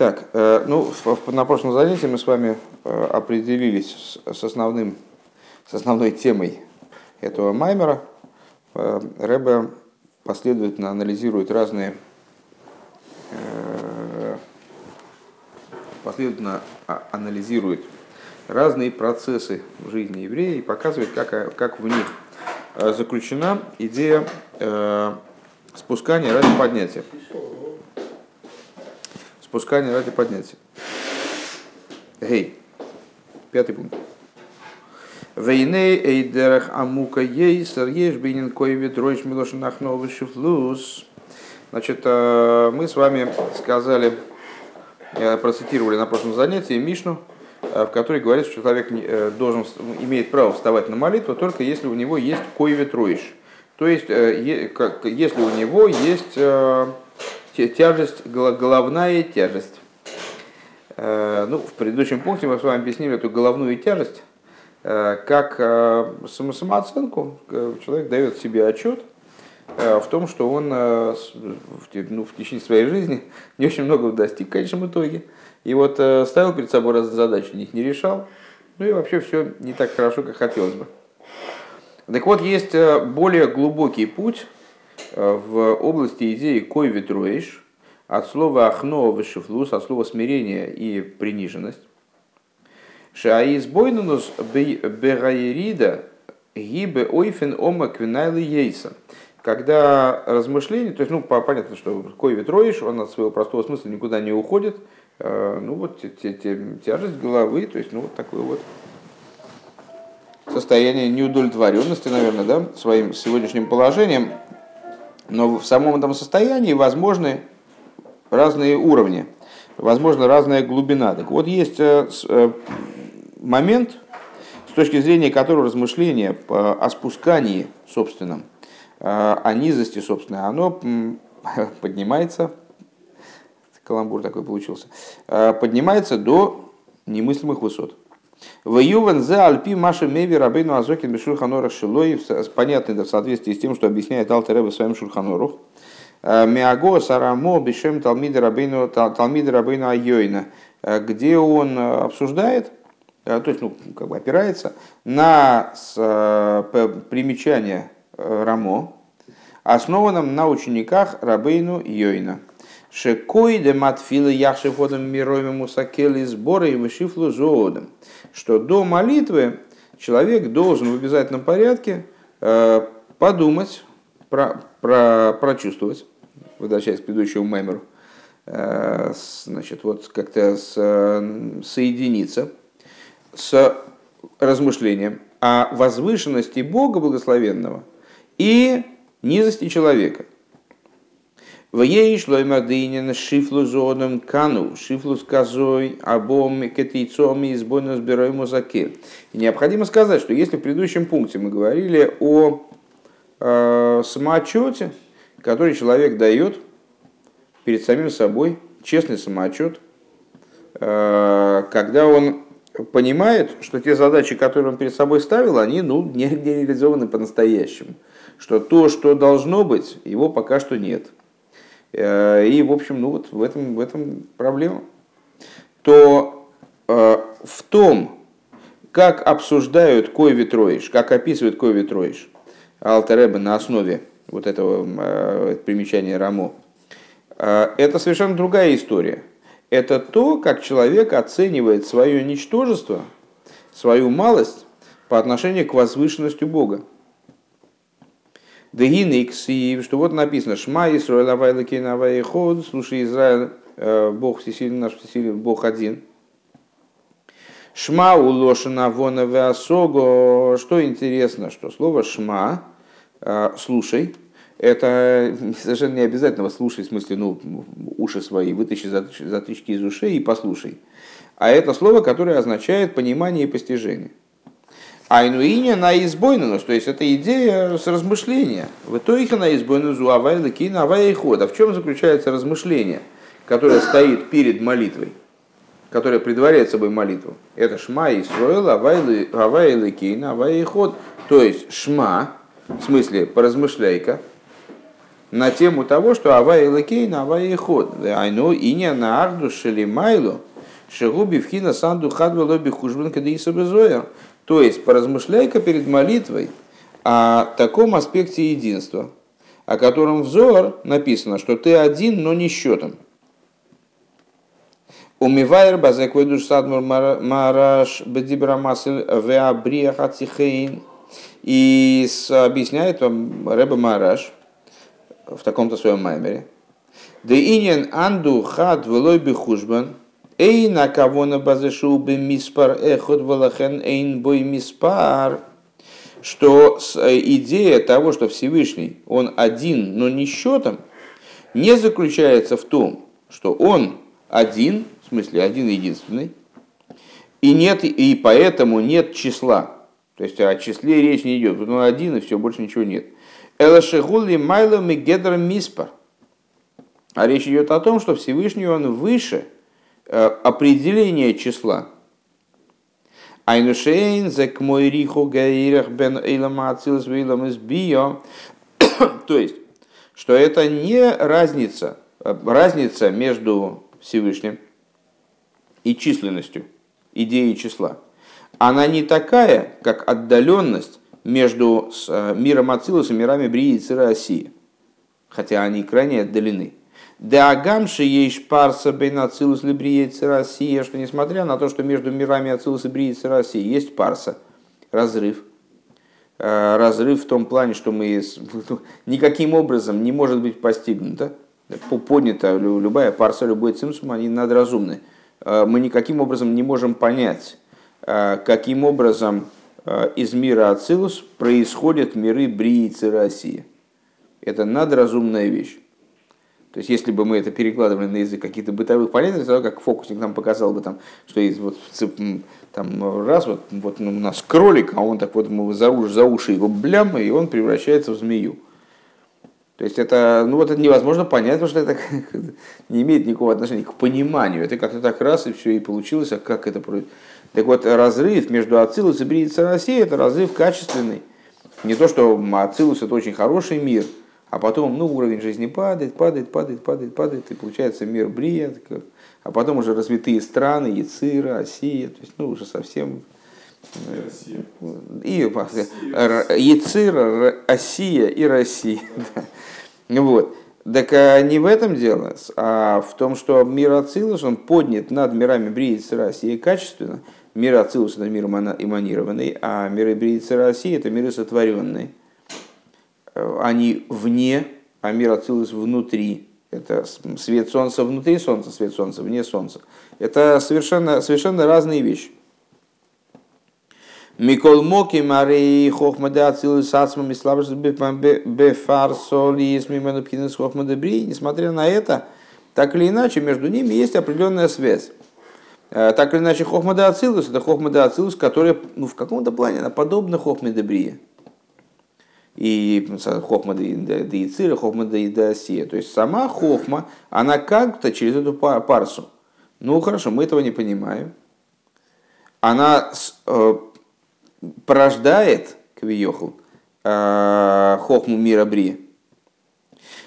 Так, э, ну, на прошлом занятии мы с вами э, определились с, с, основным, с основной темой этого маймера. Э, Рэбе последовательно анализирует разные последовательно а, анализирует разные процессы в жизни еврея и показывает, как, как в них заключена идея спускания ради поднятия спускание ради поднятия. Гей. Пятый пункт. Вейней эйдерах амука ейсер еш бинин коеви дройш милош нахновый шифлус. Значит, э, мы с вами сказали, э, процитировали на прошлом занятии Мишну, э, в которой говорится, что человек должен, имеет право вставать на молитву только если у него есть коеви троиш. То есть, если у него есть тяжесть, головная тяжесть. Э, ну, в предыдущем пункте мы с вами объяснили эту головную тяжесть э, как э, самооценку. Человек дает себе отчет в том, что он ну, в течение своей жизни не очень много достиг в конечном итоге. И вот ставил перед собой разные задачи, них не решал. Ну и вообще все не так хорошо, как хотелось бы. Так вот, есть более глубокий путь, в области идеи кой ветроиш, от слова ахно вышифлус, от слова смирение и приниженность. Шаис бойнунус бераирида гибе ойфен ома квинайлы ейса. Когда размышление, то есть, ну, понятно, что кой ветроиш, он от своего простого смысла никуда не уходит, э, ну, вот тяжесть головы, то есть, ну, вот такое вот состояние неудовлетворенности, наверное, да, своим сегодняшним положением, но в самом этом состоянии возможны разные уровни, возможно разная глубина. Так вот, есть э, э, момент, с точки зрения которого размышление о спускании собственном, э, о низости собственной, оно поднимается, каламбур такой получился, поднимается до немыслимых высот. В Ювен за Альпи Маша Меви Рабейну Азокин Бешур Ханора Шилой, понятно в соответствии с тем, что объясняет Алтер Ребе своим Шурханору. «Э, Миаго Сарамо Бешем Талмида Рабейну Талмида Рабейну Айойна, э, где он э, обсуждает, то есть, ну, как бы опирается на примечание Рамо, основанном на учениках Рабейну Йойна. Шекой де матфила яшифодом мировым мусакели сборы и вышифлу зоодом. Что до молитвы человек должен в обязательном порядке э, подумать, про, про, прочувствовать, возвращаясь к предыдущему мемору, э, значит, вот как-то с, соединиться с размышлением о возвышенности Бога Благословенного и низости человека – Вееш лоймадынин шифлу зоном кану, шифлу с козой, обом кетейцоми избойно сбирой музаке. Необходимо сказать, что если в предыдущем пункте мы говорили о э, самоотчете, который человек дает перед самим собой, честный самоотчет, э, когда он понимает, что те задачи, которые он перед собой ставил, они ну, не реализованы по-настоящему. Что то, что должно быть, его пока что нет – и, в общем, ну вот в этом, в этом проблема, то э, в том, как обсуждают כובד ראש, как описывают כובד ראש, Алтер Ребе на основе вот этого э, примечания Рамо, это совершенно другая история. Это то, как человек оценивает свое ничтожество, свою малость по отношению к возвышенности Бога. Дегиникс, и что вот написано, Шма Исраэль Авайлаки Навайход, слушай, Израиль, э, Бог всесильный, наш всесильный, Бог один. Шма улошена вона веасого. Что интересно, что слово шма, э, слушай, это совершенно не обязательно слушай, в смысле, ну, уши свои, вытащи затычки из ушей и послушай. А это слово, которое означает понимание и постижение. Айнуиня на избойнус, то есть это идея с размышления. В итоге на избойнусу авайла кина авай ход. А в чем заключается размышление, которое стоит перед молитвой, которое предваряет собой молитву? Это шма и строил авайла кина авай ход. То есть шма, в смысле поразмышляй-ка, на тему того, что Авай Лакейна, Авай Ход. Айну иня на Арду Шелимайлу, Шегуби Вхина Санду Хадва Лоби Хужбан Кадиса Безоя. То есть, поразмышляй-ка перед молитвой о таком аспекте единства, о котором взор написано, что ты один, но не счетом. Умивайр базек душ садмур мараш бедибрамасель веабрия хацихейн. И объясняет вам Рэба Мараш в таком-то своем маймере. Да инин анду хад велой бихужбан, эй на кого на базешу бы миспар эхот валахен эйн бой миспар, что э, идея того, что Всевышний, он один, но не счетом, не заключается в том, что он один, в смысле один единственный, и, нет, и поэтому нет числа. То есть о числе речь не идет. Он один, и все, больше ничего нет. Элашегули майло мигедр миспар. А речь идет о том, что Всевышний он выше э, определения числа. Айнушейн зек мой риху гаирах бен эйлама ацилс вейлам из био. То есть, что это не разница, э, разница между Всевышним и численностью, идеей числа. Она не такая, как отдаленность между э, миром Ацилус и мирами Брии и Цира Осии, хотя они крайне отдалены. Деагамши есть парса бейн Ацилус Либрия и Россия, что несмотря на то, что между мирами Ацилус и Брия и Россия есть парса, разрыв, э, разрыв в том плане, что мы никаким образом не может быть постигнуто, поднята любая парса, любой цимсум, они надразумны. Э, мы никаким образом не можем понять, э, каким образом из мира Ацилус происходят миры Брии и России. Это надразумная вещь. То есть, если бы мы это перекладывали на язык каких-то бытовых понятий, то как фокусник нам показал бы, там, что есть вот там, раз, вот, вот у нас кролик, а он так вот мы за, уши, за уши его блям, и он превращается в змею. То есть это, ну вот это невозможно понять, потому что это не имеет никакого отношения к пониманию. Это как-то так раз и все и получилось, а как это происходит. Так вот, разрыв между Ацилус и Бриица России это разрыв качественный. Не то, что Ацилус это очень хороший мир – а потом ну, уровень жизни падает, падает, падает, падает, падает, и получается мир Брия, а потом уже развитые страны, Яцира, Осия, то есть ну, уже совсем... Россия. И Яцира, Осия и Россия. Да. Вот. Так а не в этом дело, а в том, что мир Ацилус, он поднят над мирами Брии и России качественно. Мир Ацилус – это мир эманированный, а миры Брии и России – это миры сотворенные они вне, а мир Ацилус внутри. Это свет Солнца внутри Солнца, свет Солнца вне Солнца. Это совершенно, совершенно разные вещи. Микол Моки Марей Хохмада Ацилус Ацмами Слабаш Бефар Солис Мимену Пхинес Хохмада Бри. Несмотря на это, так или иначе, между ними есть определенная связь. Э, так или иначе, Хохмада Ацилус это Хохмада Ацилус, которая ну, в каком-то плане она подобна Хохмада Брия и хохма да яцира, хохма да идасия. То есть сама хохма, она как-то через эту парсу. Ну хорошо, мы этого не понимаем. Она э, порождает, квиехал, э, хохму мира бри.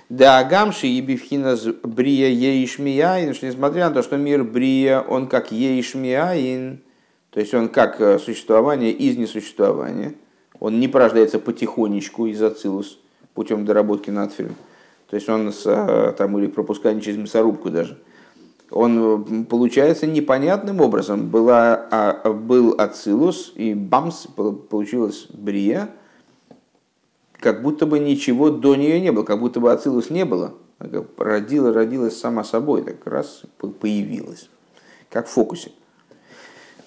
Да агамши и бифхина брия еишмияин, что несмотря на то, что мир брия, он как еишмияин, то есть он как э, существование из несуществования – он не порождается потихонечку из ацилус путем доработки надфилем. То есть он с, э, там, или пропускание через мясорубку даже. Он получается непонятным образом. Была, а, был ацилус, и бамс, получилась брия, как будто бы ничего до нее не было, как будто бы ацилус не было. Родила, родилась сама собой, так раз появилась, как в фокусе.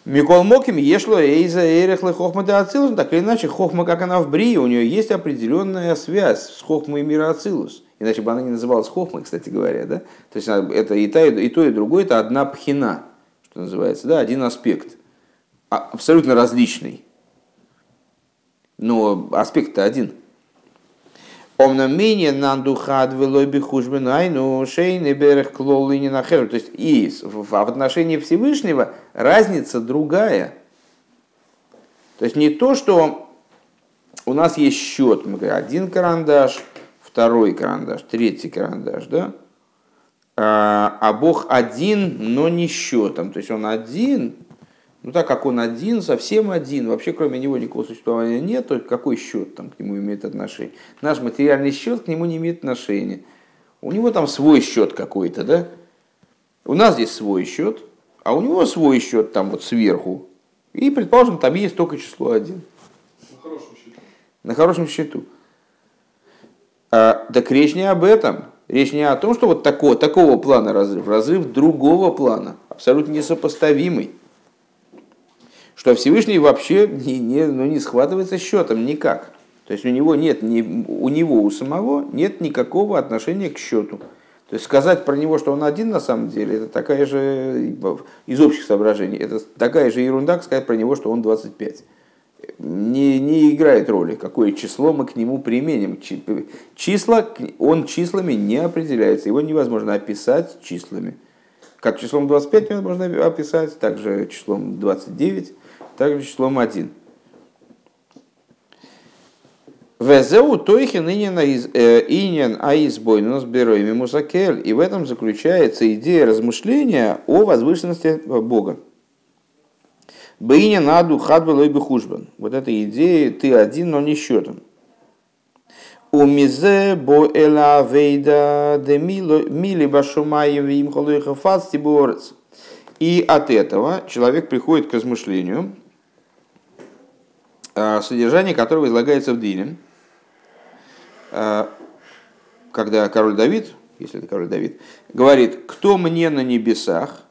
Микол Моким ешло эйза эрехлы хохма ацилус. Так или иначе, хохма, как она в брии, у нее есть определенная связь с хохмой мира ацилус. Иначе бы она не называлась хохмой, кстати говоря. Да? То есть это и, та, и то, и другое, это одна пхина, что называется, да? один аспект. А, абсолютно различный. Но аспект-то один – Омна менее нандухад велой бихужбин айну шейны берег клолы не нахер. То есть и в отношении Всевышнего разница другая. То есть не то, что у нас есть счет, мы говорим, один карандаш, второй карандаш, третий карандаш, да? А, а Бог один, но не счетом. То есть он один, ну так как он один, совсем один, вообще кроме него никакого существования нет, то какой счет там к нему имеет отношение? Наш материальный счет к нему не имеет отношения. У него там свой счет какой-то, да? У нас здесь свой счет, а у него свой счет там вот сверху. И, предположим, там есть только число один. На хорошем счету. На хорошем счету. А, так речь не об этом. Речь не о том, что вот такого, такого плана разрыв, разрыв другого плана, абсолютно несопоставимый что Всевышний вообще не, не, ну, не схватывается счетом никак. То есть у него нет, ни, у него, у самого нет никакого отношения к счету. То есть сказать про него, что он один на самом деле, это такая же, из общих соображений, это такая же ерунда, как сказать про него, что он 25. Не, не играет роли, какое число мы к нему применим. Числа, он числами не определяется, его невозможно описать числами. Как числом 25 можно описать, также числом 29 также числом 1. Везеу тойхин инин аизбой но сберой мимусакель. И в этом заключается идея размышления о возвышенности Бога. Бейня наду хадбалой бихужбан. Вот эта идея ты один, но не счетом. У мизе бо эла вейда де мили башумаем вим холуиха фасти И от этого человек приходит к размышлению, Э, содержание которого излагается в Диле, э, когда король Давид, если это король Давид, говорит, кто мне на небесах,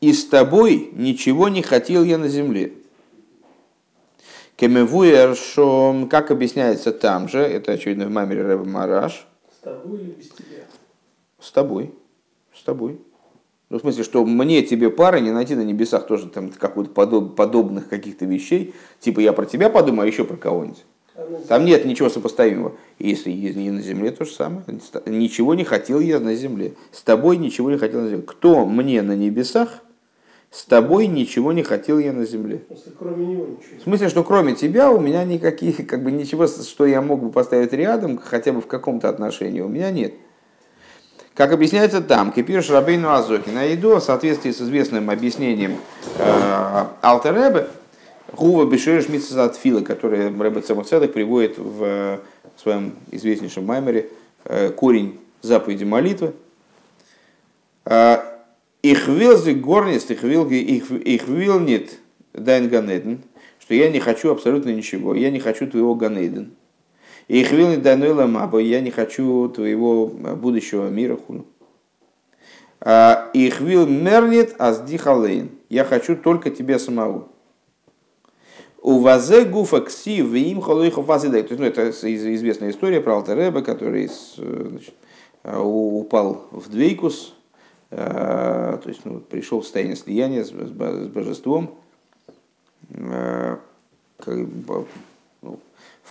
и с тобой ничего не хотел я на земле. Кемевуершом, как объясняется там же, это очевидно в мамере Рэба Мараш. С тобой или без тебя? С тобой. С тобой. Ну, в смысле, что мне тебе пары не найти на небесах тоже там каких-то подоб, подобных каких-то вещей. Типа я про тебя подумаю, а еще про кого-нибудь. Там нет ничего сопоставимого. Если и на земле то же самое. Ничего не хотел я на земле. С тобой ничего не хотел на земле. Кто мне на небесах, с тобой ничего не хотел я на земле. Кроме него ничего. В смысле, что кроме тебя у меня никаких, как бы ничего, что я мог бы поставить рядом, хотя бы в каком-то отношении, у меня нет. Как объясняется там, Кипир Шрабейну Азоки на еду в соответствии с известным объяснением э, Алтеребе, Гува Бешереш от Фила, который Рэбе Цемахцедек приводит в своем известнейшем маймере, э, корень заповеди молитвы. Э, их вилзи горнист, их вилги, их вилнит дайн ганеден, что я не хочу абсолютно ничего, я не хочу твоего ганеден. И хвилни данойла маба, я не хочу твоего будущего мира хуну. А, и хвил мернит аздихалейн, я хочу только тебя самого. У вазе гуфа кси в им холойхов вазидай. То есть, ну, это известная история про Алтереба, который значит, упал в двейкус, то есть ну, пришел в состояние слияния с божеством,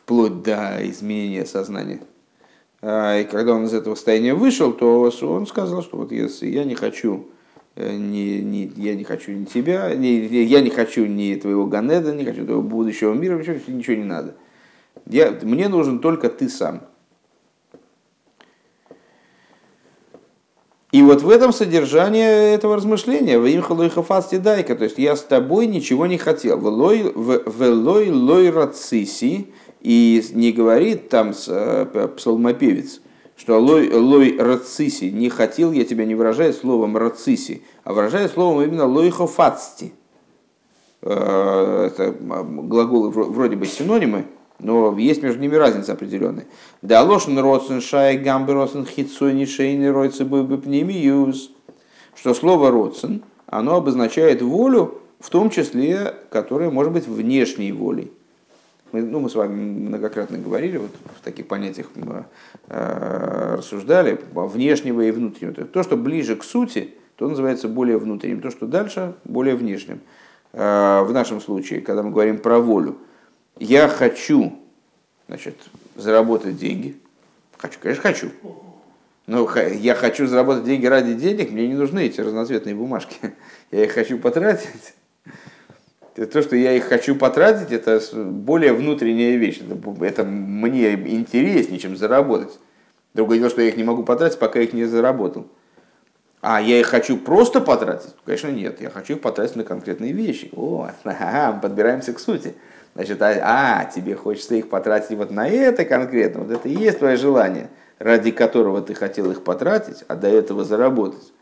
вплоть до изменения сознания. А, и когда он из этого состояния вышел, то он сказал, что вот если я не хочу э, не, не, я не хочу ни тебя, не, я не хочу ни твоего Ганеда, не хочу твоего будущего мира, вообще ничего не надо. Я, мне нужен только ты сам. И вот в этом содержание этого размышления, в им халойхафасти дайка, то есть я с тобой ничего не хотел. В лой лой рациси, и не говорит там э, псалмопевец, что лой, лой рациси, не хотел, я тебя не выражаю словом рациси, а выражаю словом именно лойхофацти. Э, это глаголы вроде бы синонимы, но есть между ними разница определенная. Да лошен родсен шай гамбе родсен хитсуни шейни ройцы пнемиюз. Что слово родсен, оно обозначает волю, в том числе, которая может быть внешней волей. Мы, ну, мы с вами многократно говорили, вот в таких понятиях мы, э, рассуждали, внешнего и внутреннего. То, что ближе к сути, то называется более внутренним. То, что дальше, более внешним. Э, в нашем случае, когда мы говорим про волю, я хочу значит, заработать деньги. Хочу, конечно, хочу. Но я хочу заработать деньги ради денег, мне не нужны эти разноцветные бумажки. Я их хочу потратить то, что я их хочу потратить, это более внутренняя вещь. Это, это мне интереснее, чем заработать. Другое дело, что я их не могу потратить, пока их не заработал. А я их хочу просто потратить? Конечно, нет. Я хочу их потратить на конкретные вещи. О, ага, подбираемся к сути. Значит, а, а, тебе хочется их потратить вот на это конкретно. Вот это и есть твое желание, ради которого ты хотел их потратить, а до этого заработать.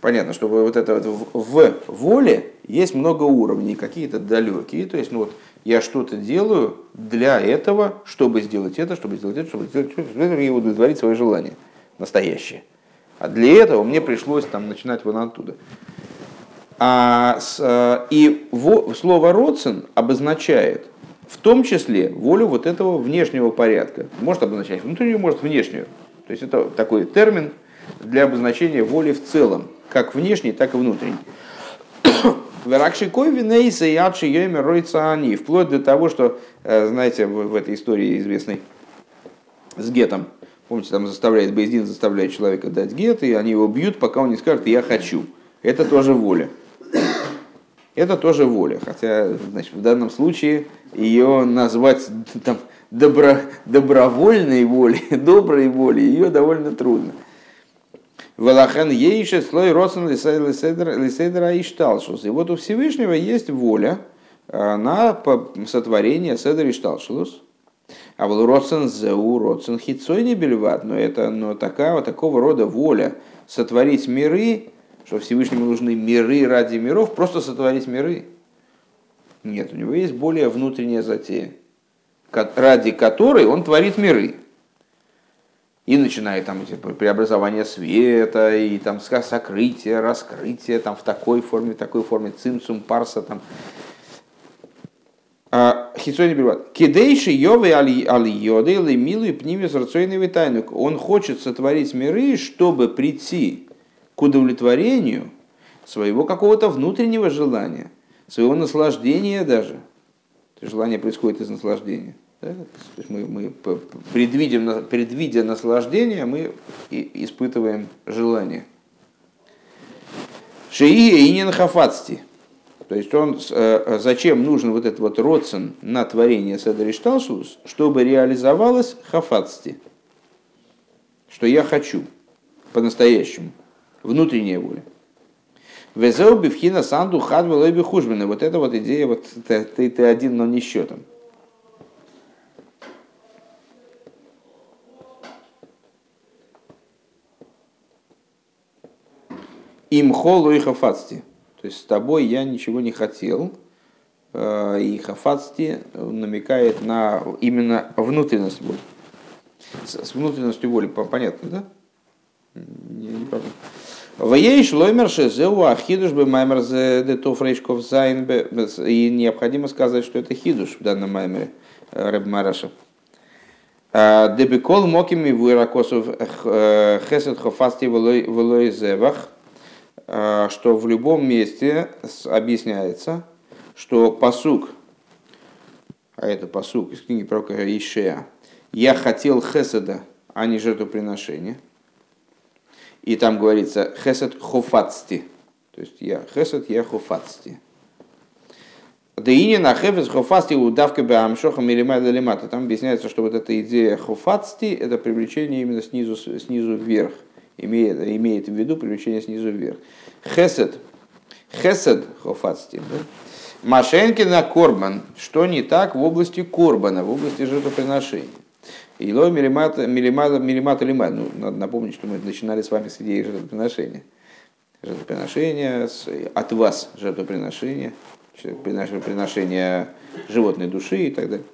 Понятно, что вот это вот в воле есть много уровней, какие-то далекие. То есть, ну вот, я что-то делаю для этого, чтобы сделать это, чтобы сделать это, чтобы сделать это, и удовлетворить свое желание настоящее. А для этого мне пришлось там начинать вон оттуда. А, с, э, и во, слово «родсен» обозначает в том числе волю вот этого внешнего порядка. Может обозначать внутреннюю, может внешнюю. То есть это такой термин для обозначения воли в целом, как внешней, так и внутренней. Веракшикой винейса и адши йоймер ройца они. Вплоть до того, что, э, знаете, в, этой истории известной с Гетом, помните, там заставляет Бейздин, заставляет человека дать Гет, и они его бьют, пока он не скажет «я хочу». Это тоже воля. Это тоже воля. Хотя, значит, в данном случае ее назвать там, добро, добровольной волей, доброй волей, ее довольно трудно. Валахан ейше слой родсен лиседра и шталшус. И вот у Всевышнего есть воля э, на сотворение седра и шталшус. А был родсен зеу, родсен хитцой не бельват. Но это но такая, вот такого рода воля сотворить миры, что Всевышнему нужны миры ради миров, просто сотворить миры. Нет, у него есть более внутренняя затея, ради которой он творит миры и начинает там эти преобразования света, и там сокрытие, раскрытие там в такой форме, такой форме, цимцум, парса там. А, Хитсони перевод. Кидейши йовы аль-йоды лемилу и пнимис рацойный тайну. Он хочет сотворить миры, чтобы прийти к удовлетворению своего какого-то внутреннего желания, своего наслаждения даже. Желание происходит из наслаждения. Мы, мы предвидим, предвидя наслаждение, мы испытываем желание. Шии и ненхафацти. То есть он, э, зачем нужен вот этот вот родсен на творение Седришталшус, чтобы реализовалось хафацти. Что я хочу по-настоящему. Внутренняя воля. Везеу бифхина санду хадвелой бихужбина. Вот эта вот идея, вот ты, ты, ты один, но не счетом. Им холу и хафацти. То есть с тобой я ничего не хотел. Э, и хафацти намекает на именно внутренность воли. С внутренностью воли понятно, да? Не, не Ваейш лоймер шезеу ахидуш бы маймер де тофрейшков зайн И необходимо сказать, что это хидуш в данном маймере э, Рэб Мараша. Э, Дебекол мокими вуиракосов хесед хофасти влой зевах – Э, что в любом месте объясняется, что посук, а это посук из книги пророка Ишея, я хотел хеседа, а не жертвоприношения. И там говорится хесед хофацти. То есть я хесед, я хофацти. Да и не на хефес хофасти удавка бы амшоха милимайда лимата. Там объясняется, что вот эта идея хофацти это привлечение именно снизу, снизу вверх имеет, имеет в виду привлечение снизу вверх. Хесед, хесед хофацти, да? Машенкина Корбан, что не так в области Корбана, в области жертвоприношения. Ило милимата, милимата, лимат. Ну, надо напомнить, что мы начинали с вами с идеи жертвоприношения. Жертвоприношение, от вас жертвоприношение, приношение животной души и так далее.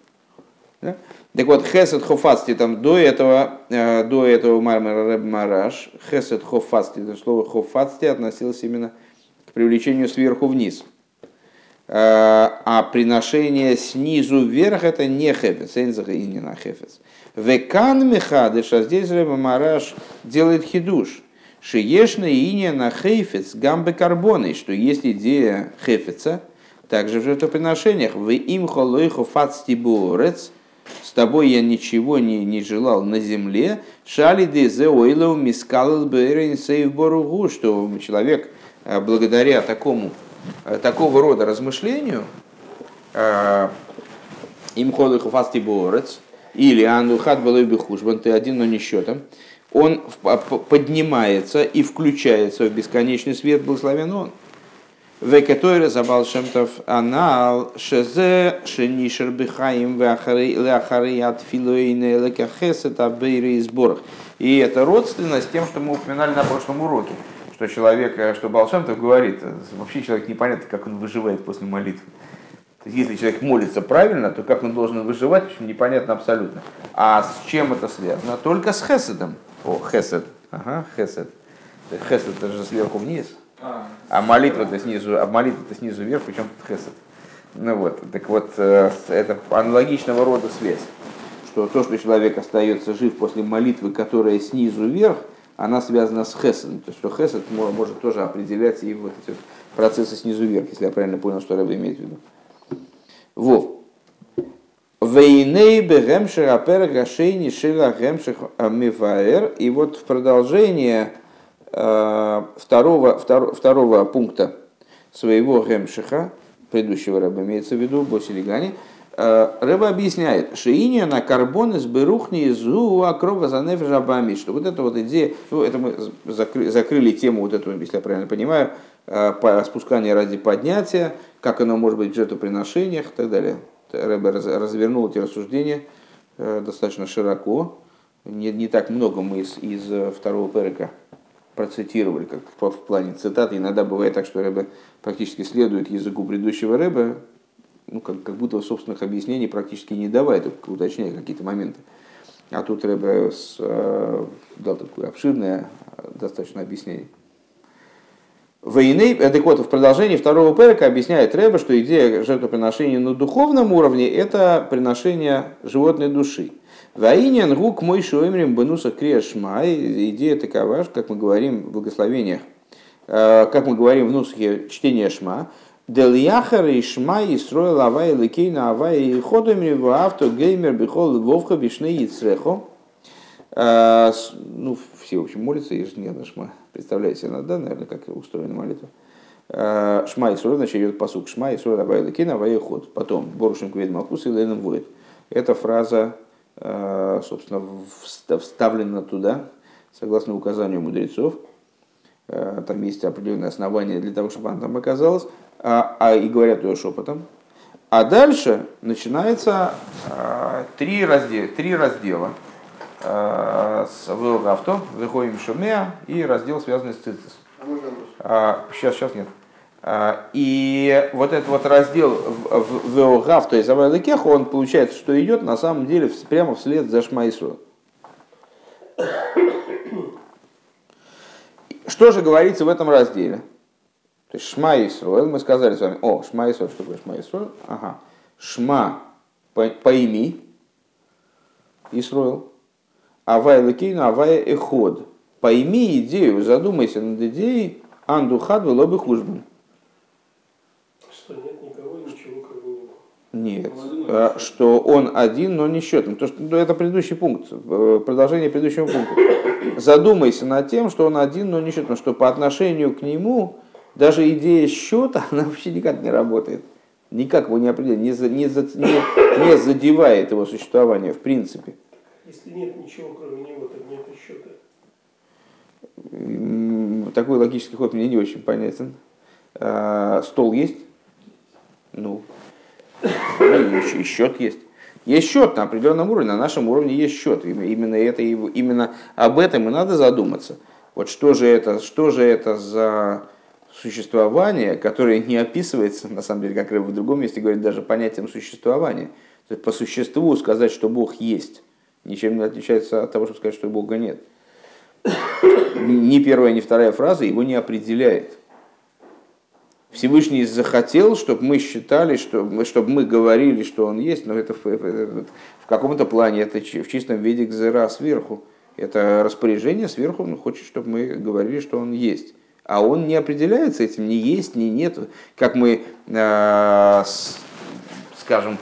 Да? Так вот, хесед хофасти, там до этого, э, до этого Мармара Рэб Мараш, хесед хофасти, это слово хофасти относилось именно к привлечению сверху вниз. Э, а приношение снизу вверх это не хефец, энзах и не на хефец. Векан мехадыш, а здесь Рэб Мараш делает хидуш. Шиешна и на хейфец гамбе карбоны, что есть идея хефеца, также в жертвоприношениях. В им холойху фацти буорец, с тобой я ничего не, не желал на земле, шали дезе ойлов мискалл боругу, что человек э, благодаря такому, э, такого рода размышлению, э, им холых фасти борец, или анухат был бихушбан, ты один, но не счетом, он поднимается и включается в бесконечный свет, благословен он. Векатойра забал шемтов анал шезе шенишер бихаим веахары от филуэйне лекахесет абейры и сборах. И это родственно с тем, что мы упоминали на прошлом уроке, что человек, э, что Балшемтов говорит, э, вообще человек непонятно, как он выживает после молитвы. То есть, если человек молится правильно, то как он должен выживать, непонятно абсолютно. А с чем это связано? Только с хеседом. О, хесед. Ага, хесед. Хесед это же сверху вниз. А молитва-то снизу, а молитва-то снизу вверх, причем тут хесед. Ну вот, так вот, э, это аналогичного рода связь. Что то, что человек остается жив после молитвы, которая снизу вверх, она связана с хеседом. То есть, что хесед может тоже определять и вот эти процессы снизу вверх, если я правильно понял, что Рэбби имеет в виду. Вов. Вейней бегемшер апер гашейни шила гемшер мифаэр. И вот в продолжение второго, второго, второго пункта своего гемшиха, предыдущего рыба имеется в виду, Босилигани, э, Рыба объясняет, что на карбон из берухни зу акрова за жабами, что вот эта вот идея, ну это мы закрыли, закрыли тему вот эту, если я правильно понимаю, э, спускания ради поднятия, как оно может быть в жертвоприношениях и так далее. Рэбе развернул эти рассуждения э, достаточно широко. Не, не так много мы из, из второго перека процитировали, как в, плане цитаты. Иногда бывает так, что Рэбе практически следует языку предыдущего Рэбе, ну, как, как будто собственных объяснений практически не давая, только уточняя какие-то моменты. А тут Рэбе с, э, дал такое обширное достаточно объяснение. Войны, так вот, в продолжении второго перка объясняет Рэба, что идея жертвоприношения на духовном уровне – это приношение животной души. Воинен гук мой шоемрим бенуса крешма. Идея такова, как мы говорим в благословениях, э, как мы говорим в нусахе чтения шма, Дел яхар и шма и строил авай лекейна авай и ходами в авто геймер бихол вовха бишне яцрехо. Э, ну, все, в общем, молятся ежедневно шма. Представляете себе надо, наверное, как устроена молитва. Э, шма и значит, идет посук. Шма и Сурод Абайла Кина ход. Потом Борушим Квед Малкус и Леном Воет. Эта фраза, собственно, вставлена туда, согласно указанию мудрецов. Э, там есть определенные основания для того, чтобы она там оказалась. А, а и говорят ее шепотом. А дальше начинается три раздела, три раздела с авто, выходим шумеа и раздел, связанный с цицис. А, сейчас, сейчас нет. А, и вот этот вот раздел в Веогав, то есть Авайлыкеху, он получается, что идет на самом деле прямо вслед за Шмайсу. Что же говорится в этом разделе? То есть Шма Исруэл, мы сказали с вами, о, Шма Исруэл, что такое Шма Исруэл? Ага. Шма, пойми, Исруэл, Авай Лакейну, Авай Эход. Пойми идею, задумайся над идеей Анду Хадвы Лобы Хужбан. Что нет никого, ничего кроме него. Нет, а, что он один, но не счетом. То, что, ну, это предыдущий пункт, э, продолжение предыдущего пункта. Задумайся над тем, что он один, но не счетом, что по отношению к нему даже идея счета, она вообще никак не работает. Никак его не определяет, не, не, не, не задевает его существование в принципе. Если нет ничего, кроме него, то нет и счета. Такой логический ход мне не очень понятен. А, стол есть? Ну, и счет есть. Есть счет на определенном уровне, на нашем уровне есть счет. Именно, это, именно об этом и надо задуматься. Вот что же это, что же это за существование, которое не описывается, на самом деле, как в другом месте говорит, даже понятием существования. То есть по существу сказать, что Бог есть ничем не отличается от того, чтобы сказать, что Бога нет. Ни первая, ни вторая фраза его не определяет. Всевышний захотел, чтобы мы считали, что, чтобы мы говорили, что Он есть, но это в, в каком-то плане, это в чистом виде гзера сверху. Это распоряжение сверху, он хочет, чтобы мы говорили, что Он есть. А Он не определяется этим, ни есть, ни нет. Как мы, э, скажем,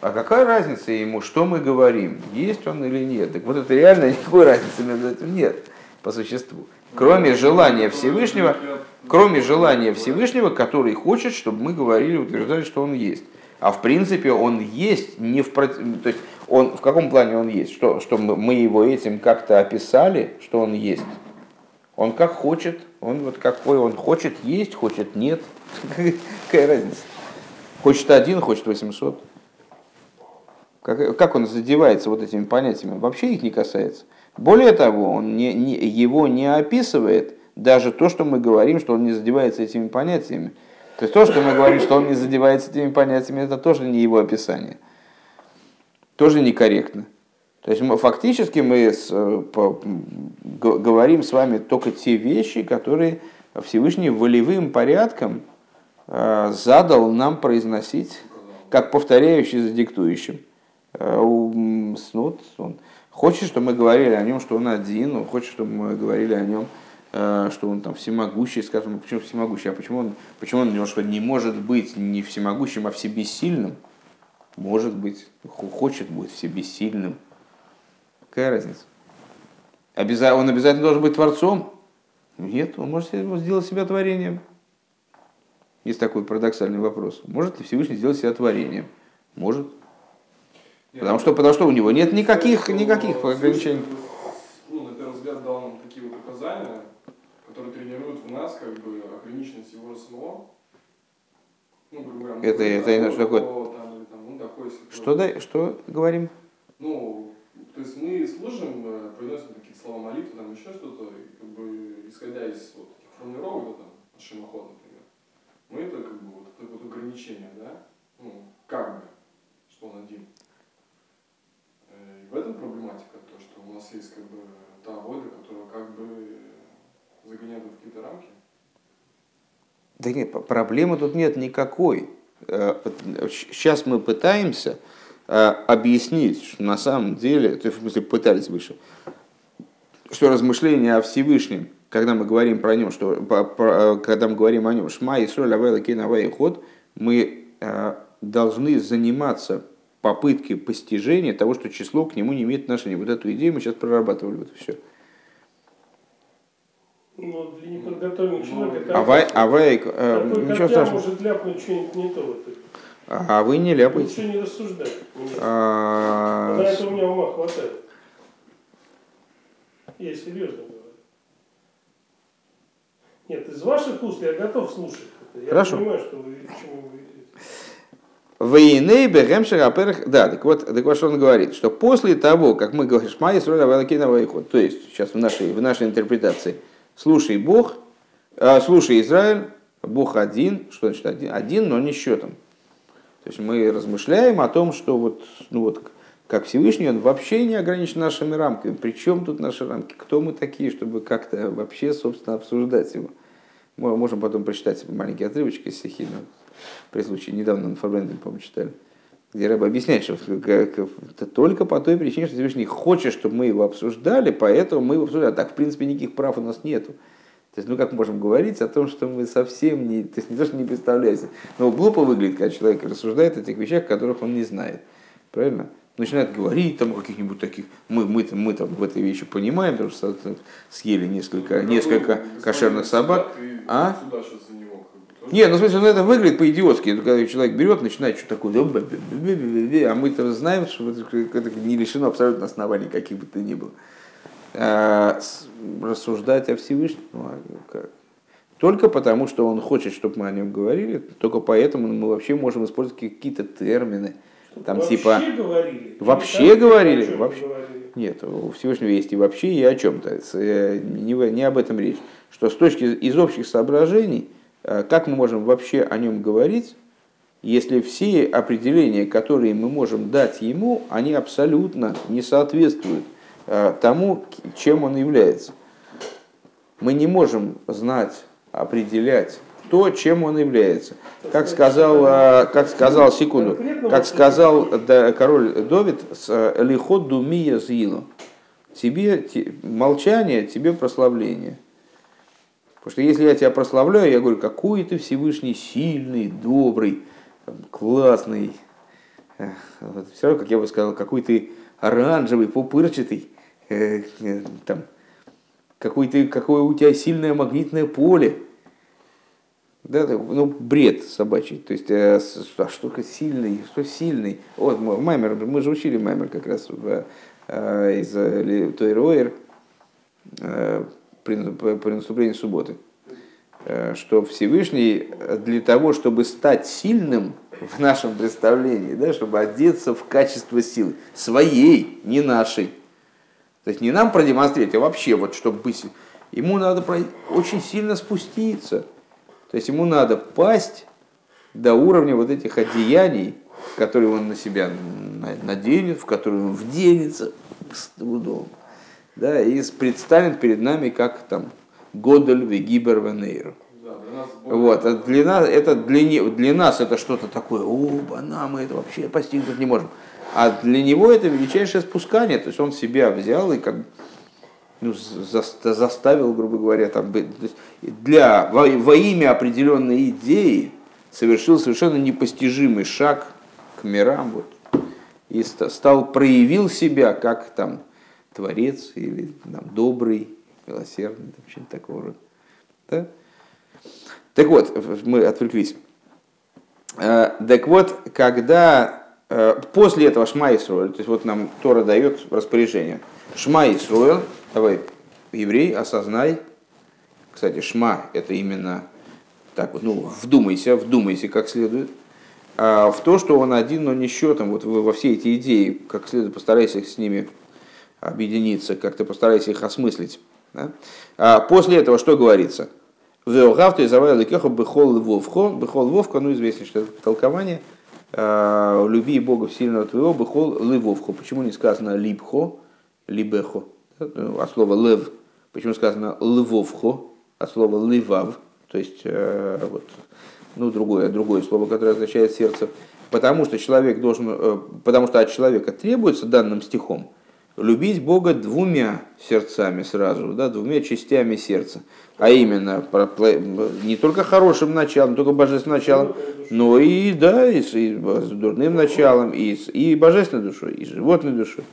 а какая разница ему, что мы говорим, есть он или нет? Так вот это реально никакой разницы между этим нет по существу. Кроме желания Всевышнего, кроме желания Всевышнего, который хочет, чтобы мы говорили, утверждали, что он есть. А в принципе он есть не в против... То есть Он, в каком плане он есть? Что, что мы, его этим как-то описали, что он есть? Он как хочет, он вот какой он хочет есть, хочет нет. Какая разница? Хочет один, хочет 800. Как, как он задевается вот этими понятиями? Вообще их не касается. Более того, он не, не, его не описывает даже то, что мы говорим, что он не задевается этими понятиями. То есть то, что мы говорим, что он не задевается этими понятиями, это тоже не его описание. Тоже некорректно. То есть мы, фактически мы с, по, говорим с вами только те вещи, которые Всевышний волевым порядком э, задал нам произносить, как повторяющий за диктующим. Э, ну, он хочет, чтобы мы говорили о нем, что он один, он хочет, чтобы мы говорили о нем, э, что он там всемогущий, скажем, почему всемогущий, а почему он, почему он что не может быть не всемогущим, а всебессильным? Может быть, хочет быть всебессильным. Какая разница? Обяза... Он обязательно должен быть творцом? Нет, он может сделать себя творением. Есть такой парадоксальный вопрос. Может ли Всевышний сделать себя творением? Может. Потому что, потому что у него нет никаких, никаких ограничений. Ну, на первый взгляд, дал нам такие вот указания, которые тренируют в нас как ограниченность его самого. Ну, говоря, это, это, это что такое? Там, там, ну, такой, что, да, что говорим? Ну, то есть мы служим, э, произносим какие-то слова молитвы, там еще что-то, как бы исходя из вот этих формулировок, там, от Шимахот, например, мы это как бы вот такое вот ограничение, да, ну, как бы, что он один. Э, и в этом проблематика, то, что у нас есть как бы та воля, которая как бы загоняет в какие-то рамки. Да нет, проблемы тут нет никакой. Сейчас э, мы пытаемся Э, объяснить, что на самом деле, то есть, в смысле, пытались выше, что размышления о Всевышнем, когда мы говорим про нем, что, э, когда мы говорим о нем, Шма, Исроль, Авайла, Кейн, Ход, мы должны заниматься попыткой постижения того, что число к нему не имеет отношения. Вот эту идею мы сейчас прорабатывали, вот все. Ну, для неподготовленного человека... Авай, авай, э, ничего страшного. может ляпнуть что-нибудь не то. Вот а вы не ляпаете. Лучше не рассуждать. А... На это у меня ума хватает. Я серьезно говорю. Нет, из ваших уст я готов слушать. Я Хорошо. понимаю, что вы к чему вы Вейней Аперх, да, так вот, так вот, что он говорит, что после того, как мы говорим, Шма есть роля Валакина Вайход, то есть сейчас в нашей, в нашей интерпретации, слушай Бог, э, слушай Израиль, Бог один, что значит один? Один, но не счетом. То есть мы размышляем о том, что вот, ну вот, как Всевышний, он вообще не ограничен нашими рамками. Причем тут наши рамки? Кто мы такие, чтобы как-то вообще, собственно, обсуждать его? Мы можем потом прочитать маленький отрывочек из стихи, но при случае недавно на Фарбренден, по-моему, читали, где Рэба объясняет, что это только по той причине, что Всевышний хочет, чтобы мы его обсуждали, поэтому мы его обсуждали. А так, в принципе, никаких прав у нас нету. То есть, ну как можем говорить о том, что мы совсем не, то есть не то, что не представляете, но глупо выглядит, когда человек рассуждает о тех вещах, которых он не знает. Правильно? Начинает говорить там о каких-нибудь таких, мы, мы, мы там в этой вещи понимаем, потому что съели несколько, ну, несколько кошерных собак. А? Не, ну в смысле, ну, это выглядит по-идиотски. Когда человек берет, начинает что такое, а мы-то знаем, что это не лишено абсолютно оснований каких бы то ни было. А, рассуждать о Всевышнем. Ну, а только потому, что он хочет, чтобы мы о нем говорили, только поэтому мы вообще можем использовать какие-то термины. Там вообще типа говорили? вообще говорили, вообще говорили? нет, у Всевышнего есть и вообще и о чем-то, э, не, не об этом речь, что с точки из общих соображений, как мы можем вообще о нем говорить, если все определения, которые мы можем дать ему, они абсолютно не соответствуют Э, тому, чем он является. Мы не можем знать, определять то, чем он является. Как сказал, э, как сказал секунду, как сказал король Довид э, лихот думия зилу. Тебе молчание, тебе прославление. Потому что если я тебя прославляю, я говорю, какой ты Всевышний, сильный, добрый, классный. Все равно, как я бы сказал, какой ты оранжевый, пупырчатый. Э, э, там, какой, ты, какое у тебя сильное магнитное поле. Да, ну, бред собачий. То есть, э, что, что сильный, что сильный. Вот, Маймер, мы же учили Маймер как раз в, из Тойроер при, при наступлении субботы. Э, что Всевышний для того, чтобы стать сильным в нашем представлении, да, чтобы одеться в качество силы, своей, не нашей. То есть не нам продемонстрировать, а вообще, вот, чтобы быть, ему надо очень сильно спуститься – то есть ему надо пасть до уровня вот этих одеяний, которые он на себя наденет, в которые он вденется с трудом. Да, и предстанет перед нами как там Годель Вегибер Венейр. Вот, а для нас это для, для нас это что-то такое, о, бана, мы это вообще постигнуть не можем. А для него это величайшее спускание, то есть он себя взял и как ну, за, заставил, грубо говоря, там, для, во, во имя определенной идеи совершил совершенно непостижимый шаг к мирам, вот, и стал, проявил себя как там творец или там, добрый, милосердный, там, что-то такого рода. Да? Так вот, мы отвлеклись. Э, так вот, когда э, после этого Шма Исроэль, то есть вот нам Тора дает распоряжение, Шма Исроэль, давай, еврей, осознай, кстати, шма это именно так вот, ну, вдумайся, вдумайся как следует, а в то, что он один, но не счетом, вот во все эти идеи, как следует постарайся с ними объединиться, как-то постарайся их осмыслить. Да? А после этого что говорится? Веогавту из Авайла Бехол Вовхо, Бехол Вовка, ну известно, что это толкование, а, люби Бога сильного твоего, Бехол Ливовхо. Почему не сказано Либхо, Либехо? от слова лев, почему сказано львовхо, от слова ливав, то есть э, вот, ну, другое, другое слово, которое означает сердце, потому что человек должен, э, потому что от человека требуется данным стихом любить Бога двумя сердцами сразу, да, двумя частями сердца, а именно не только хорошим началом, только божественным началом, но и, да, и с, и с дурным началом, и, с, и божественной душой, и животной душой.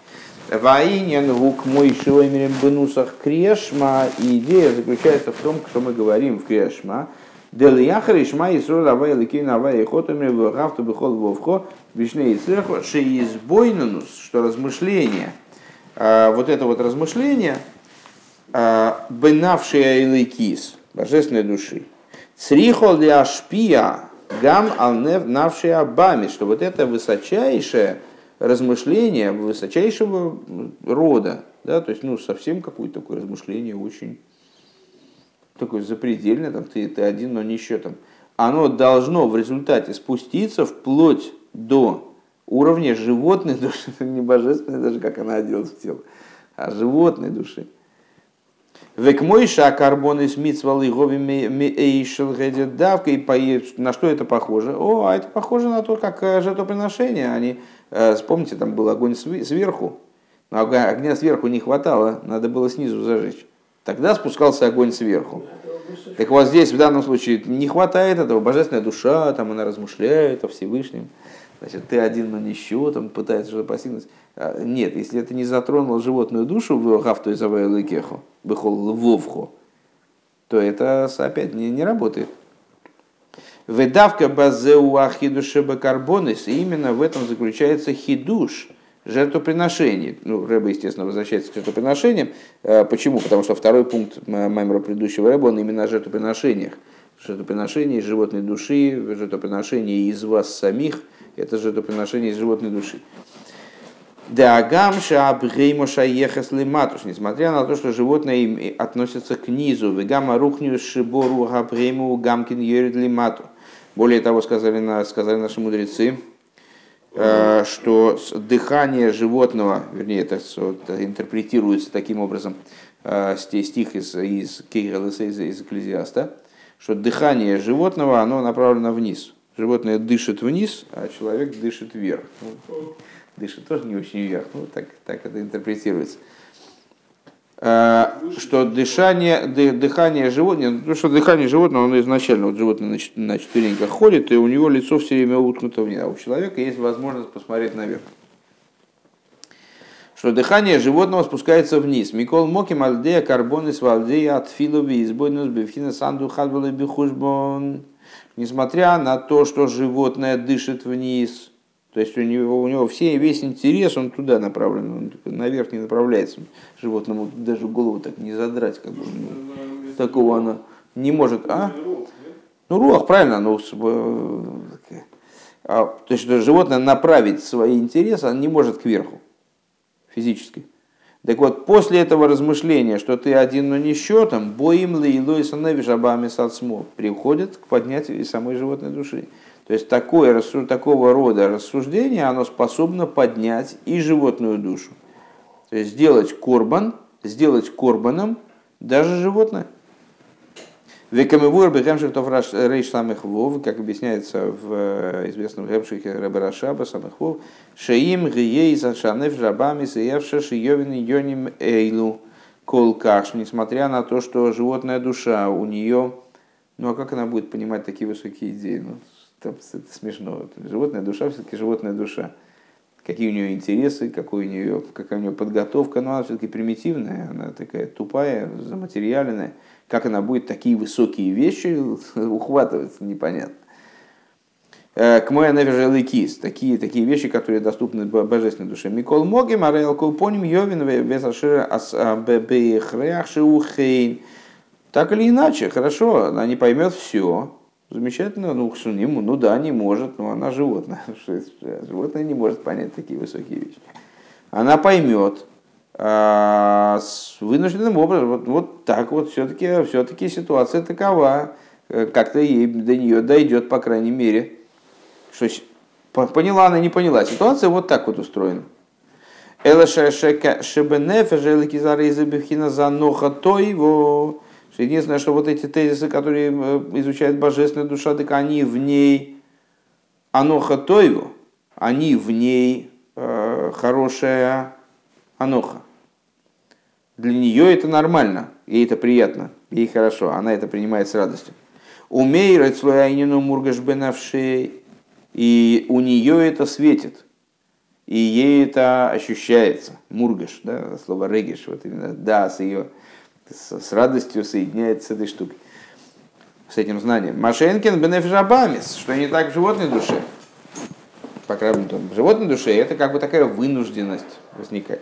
Ваинен гук мой шилоймерем бенусах крешма. И идея заключается в том, что мы говорим в крешма. Дел яхар ишма исру авай ликин авай хотами в гафту бихол вовхо вишне и сверху шеизбойнанус, что размышление, вот это вот размышление, а, бенавшие иликис, божественной души, црихол для ашпия гам алнев навшие абами, что вот это высочайшее размышления высочайшего рода, да, то есть, ну, совсем какое-то такое размышление очень такое запредельное, там, ты, ты один, но не счетом. Оно должно в результате спуститься вплоть до уровня животной души, не божественной даже, как она оделась в тело, а животной души. Век мой карбон из мицвалы эйшел давка и на что это похоже? О, а это похоже на то, как э, жертвоприношение. Они, э, вспомните, там был огонь сверху, но огня сверху не хватало, надо было снизу зажечь. Тогда спускался огонь сверху. Так вот здесь в данном случае не хватает этого, божественная душа, там она размышляет о Всевышнем. Значит, ты один, но ничего, там пытается что-то постигнуть. А, нет, если это не затронуло животную душу в гавту из Авайлыкеху, бехол лвовху, то это опять не, не работает. Ведавка базеу ахидуше бакарбонис, и именно в этом заключается хидуш, жертвоприношений. Ну, Рэба, естественно, возвращается к жертвоприношениям. А, почему? Потому что второй пункт маймера предыдущего Рэба, он именно о жертвоприношениях. Жертвоприношения животной души, жертвоприношения из вас самих, это жертвоприношение из животной души. Дагамша абгеймоша ехас лиматуш, несмотря на то, что животное относится к низу, вегама рухню шибору габрейму гамкин йорид лимату. Более того, сказали, сказали наши мудрецы, э, что дыхание животного, вернее, это интерпретируется таким образом, э, стих из, из Кейгелеса, из, из Экклезиаста, что дыхание животного, оно направлено вниз. Животное дышит вниз, а человек дышит вверх. Ну, дышит тоже не очень вверх, ну так, так это интерпретируется. А, что дышание, дыхание животного, ну что дыхание животного, оно изначально, вот животное на четвереньках ходит, и у него лицо все время уткнуто вниз, а у человека есть возможность посмотреть наверх. Что дыхание животного спускается вниз. Микол моки мальдея карбоны с валдея от филови избойнус бифхина санду хадвалы бихушбон. несмотря на то, что животное дышит вниз, то есть у него, у него все, весь интерес, он туда направлен, он наверх не направляется. Животному даже голову так не задрать, как бы. Ну, такого оно не может. А? Ну, рух, правильно, ну, а, то есть, животное направить свои интересы, оно не может кверху, физически. Так вот, после этого размышления, что ты один, но не счетом, боим лейлой саневишабами сацмо, приходит к поднятию самой животной души. То есть такое, такого рода рассуждение, оно способно поднять и животную душу. То есть сделать корбан, сделать корбаном даже животное. Векамевур бехемших тов рейш самых вов, как объясняется в э, известном хемшихе Рабарашаба самых вов, шеим гией зашанев жабами сеявша шиевин йоним эйлу колкаш, несмотря на то, что животная душа у нее, ну а как она будет понимать такие высокие идеи? Ну, там, это смешно. Животная душа все-таки животная душа. Какие у нее интересы, какой у нее, какая у нее подготовка, но она все-таки примитивная, она такая тупая, заматериальная. Как она будет такие высокие вещи ухватывать, непонятно. Э, к моей навержелый кис. Такие, такие вещи, которые доступны божественной душе. Микол моги, марел колпоним, йовин, весашира ас а, бебехреахши ухейн. Так или иначе, хорошо, она не поймет все, Замечательно, ну, Ксуним, ну да, не может, но она животное. Животное не может понять такие высокие вещи. Она поймет, с вынужденным образом, вот, вот так вот все-таки все таки ситуация такова, э, как-то ей до нее дойдет, по крайней мере. Что поняла она, не поняла. Ситуация вот так вот устроена. Единственное, что вот эти тезисы, которые э, изучает божественная душа, так они в ней аноха тойву, они в ней э, хорошая аноха. Для нее это нормально, ей это приятно, ей хорошо, она это принимает с радостью. Умеет свою айнину мургаш бенавшей, и у нее это светит, и ей это ощущается. Мургаш, да, слово региш, вот именно, да, с ее с, радостью соединяется с этой штукой, с этим знанием. Машенкин бенефишабамис, что не так в животной душе. По крайней мере, животной душе это как бы такая вынужденность возникает.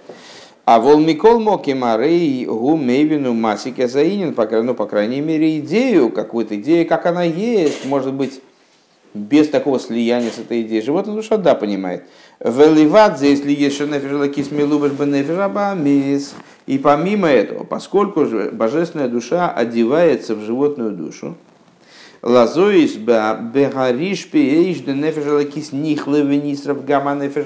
А волмикол моки марей гу мейвину масике заинен, ну, по крайней мере, идею, какую-то идею, как она есть, может быть, без такого слияния с этой идеей. Животная душа, да, понимает. Веливадзе, если есть шенефиш милубаш бенефиш И помимо этого, поскольку божественная душа одевается в животную душу, Лазоис бегариш пеиш де нефиш нихле венисров гамма нефиш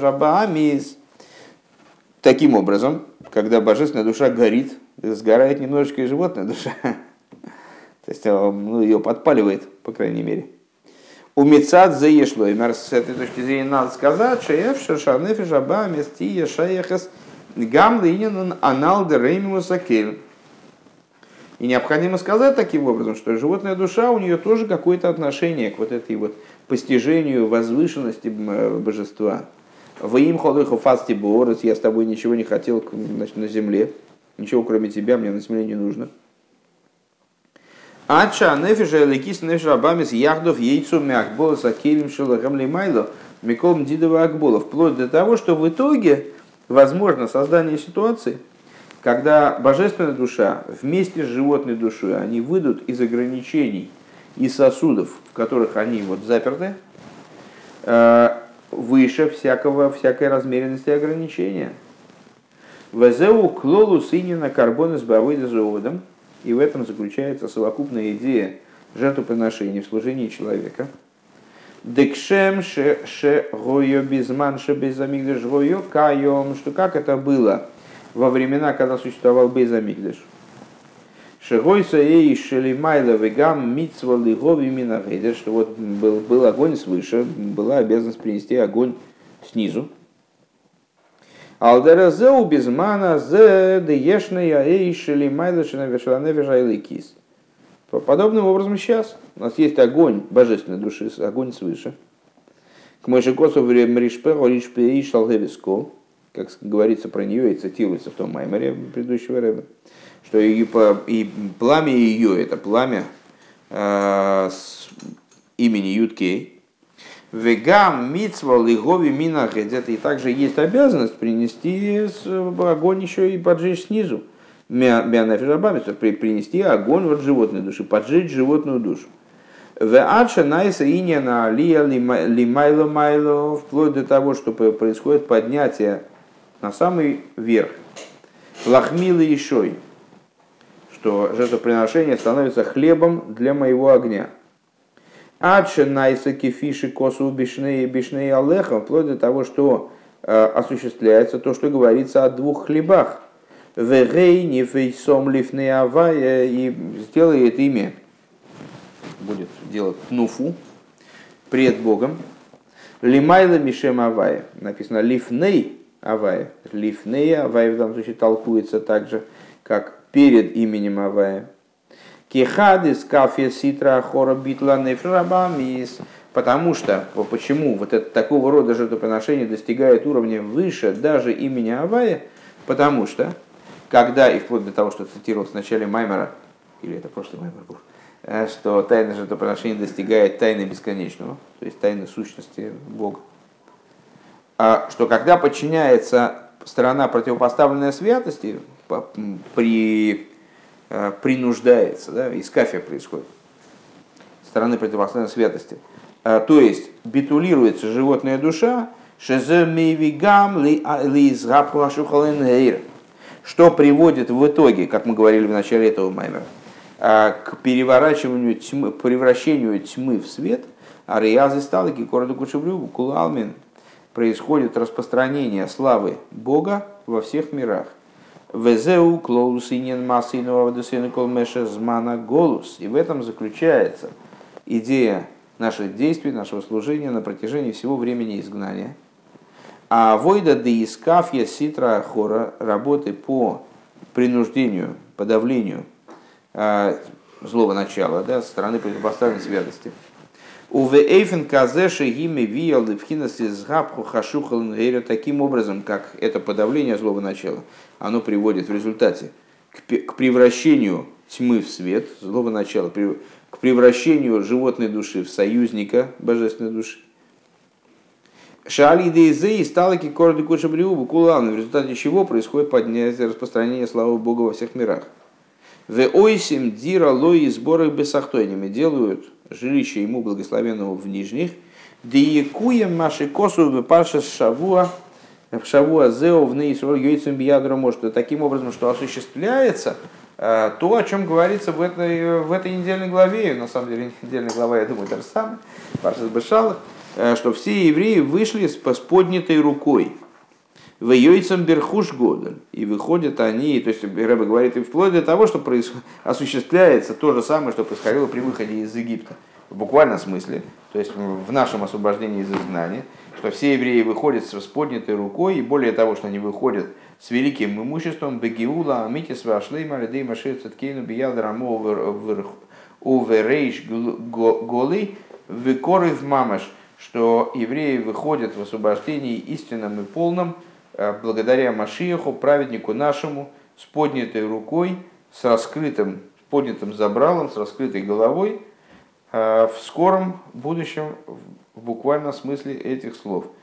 Таким образом, когда божественная душа горит, сгорает немножечко и животная душа. То есть э, ну, ее подпаливает, по крайней мере. У Мецад заешло. И с этой точки зрения надо сказать, что я в Шашанефе Жаба Местия Шаяхас Гам Линин Анал Дереймиуса Кель. И необходимо сказать таким образом, что животная душа, у нее тоже какое-то отношение к вот этой вот постижению возвышенности божества. В им холыху фасти борос, я с тобой ничего не хотел значит, на земле, ничего кроме тебя мне на земле не нужно. Ача нефиша лекис нефиша абамис яхдов яйцу мягбола сакелем шелахам лимайло миком дидова акбола. Вплоть до того, что в итоге возможно создание ситуации, когда божественная душа вместе с животной душой, они выйдут из ограничений и сосудов, в которых они вот заперты, э, выше всякого, всякой размеренности и ограничения. Везеу клолу синина карбона с бавыда заводом – и в этом заключается совокупная идея жертвоприношения в служении человека. Декшем ше ше гойо безман ше безамигдаш гойо кайом, что как это было во времена, когда существовал безамигдаш. Шегойса ей шелимайла вегам митцва лигови минагейдер, что вот был, был огонь свыше, была обязанность принести огонь снизу. Алдеразеу безмана зе деешная эйшели майлышина вешалане вешайликис. Подобным образом сейчас у нас есть огонь божественной души, огонь свыше. К Мойшекосу в Ришпе, Ришпе и Шалгевиско, как говорится про нее и цитируется в том маймере предыдущего рэба, что и, и пламя ее, это пламя, э, имени Юткей. Вегам мицва лигови мина где-то и также есть обязанность принести огонь еще и поджечь снизу. Принести огонь от животной души, поджечь животную душу. В адша найса на алия лимайло майло, вплоть до того, что происходит поднятие на самый верх. Лахмилы и что жертвоприношение становится хлебом для моего огня. Адша найса кефиши косу бишней бишней алеха, вплоть до того, что э, осуществляется то, что говорится о двух хлебах. Вегейни фейсом лифней авая и сделает имя будет делать нуфу пред Богом. Лимайла Мишем Авая. Написано Лифней Авая. Лифней Авая в данном случае толкуется также, как перед именем Авая. Кихадис кафе ситра хора битла нефрабамис. Потому что, почему вот это, такого рода жертвоприношение достигает уровня выше даже имени Авая? Потому что, когда, и вплоть до того, что цитировал в начале Маймера, или это прошлый Маймер был, Э, что тайна жертвоприношения достигает тайны бесконечного, то есть тайны сущности Бога. А что когда подчиняется сторона противопоставленная святости, при, э, принуждается, да, из кафе происходит, стороны противопоставленной святости, э, то есть битулируется животная душа, что приводит в итоге, как мы говорили в начале этого маймера, а, к переворачиванию тьмы, превращению тьмы в свет, а риазы стали города Кучевлю, Кулалмин, происходит распространение славы Бога во всех мирах. Везеу клоус инен массиного колмеша змана голус. И в этом заключается идея наших действий, нашего служения на протяжении всего времени изгнания. А войда де искафья ситра хора работы по принуждению, подавлению а, злого начала, да, со стороны противопоставленной святости. Уве эйфен казеши гиме виал левхинас изгабху хашухал таким образом, как это подавление злого начала, оно приводит в результате к превращению тьмы в свет, злого начала, к превращению животной души в союзника божественной души. Шали дейзе и сталки корды куча бриубу кулан, в результате чего происходит поднятие распространение славы Бога во всех мирах. В ойсим дира лои сборах бесахтойними делают жилище ему благословенного в нижних. Диекуем маши косу в парша шавуа в шавуа зео в нейсроль йойцем биядра может. Таким образом, что осуществляется э, то, о чем говорится в этой, в этой недельной главе, на самом деле недельная глава, я думаю, даже самая, Паршас Бешалах, э, что все евреи вышли с поднятой рукой в Йойцам Берхуш Годель. И выходят они, то есть Рэбе говорит, и вплоть до того, что происход... осуществляется то же самое, что происходило при выходе из Египта. В буквальном смысле, то есть в нашем освобождении из изгнания, что все евреи выходят с поднятой рукой, и более того, что они выходят с великим имуществом, Бегиула, Амитис, Вашлейма, Лидей, Машир, Цеткейну, Бияд, Рамо, Уверейш, Голы, Викорыв Мамаш, что евреи выходят в освобождении истинном и полном, благодаря Машиеху, праведнику нашему, с поднятой рукой, с раскрытым, поднятым забралом, с раскрытой головой, э, в скором будущем, в буквальном смысле этих слов –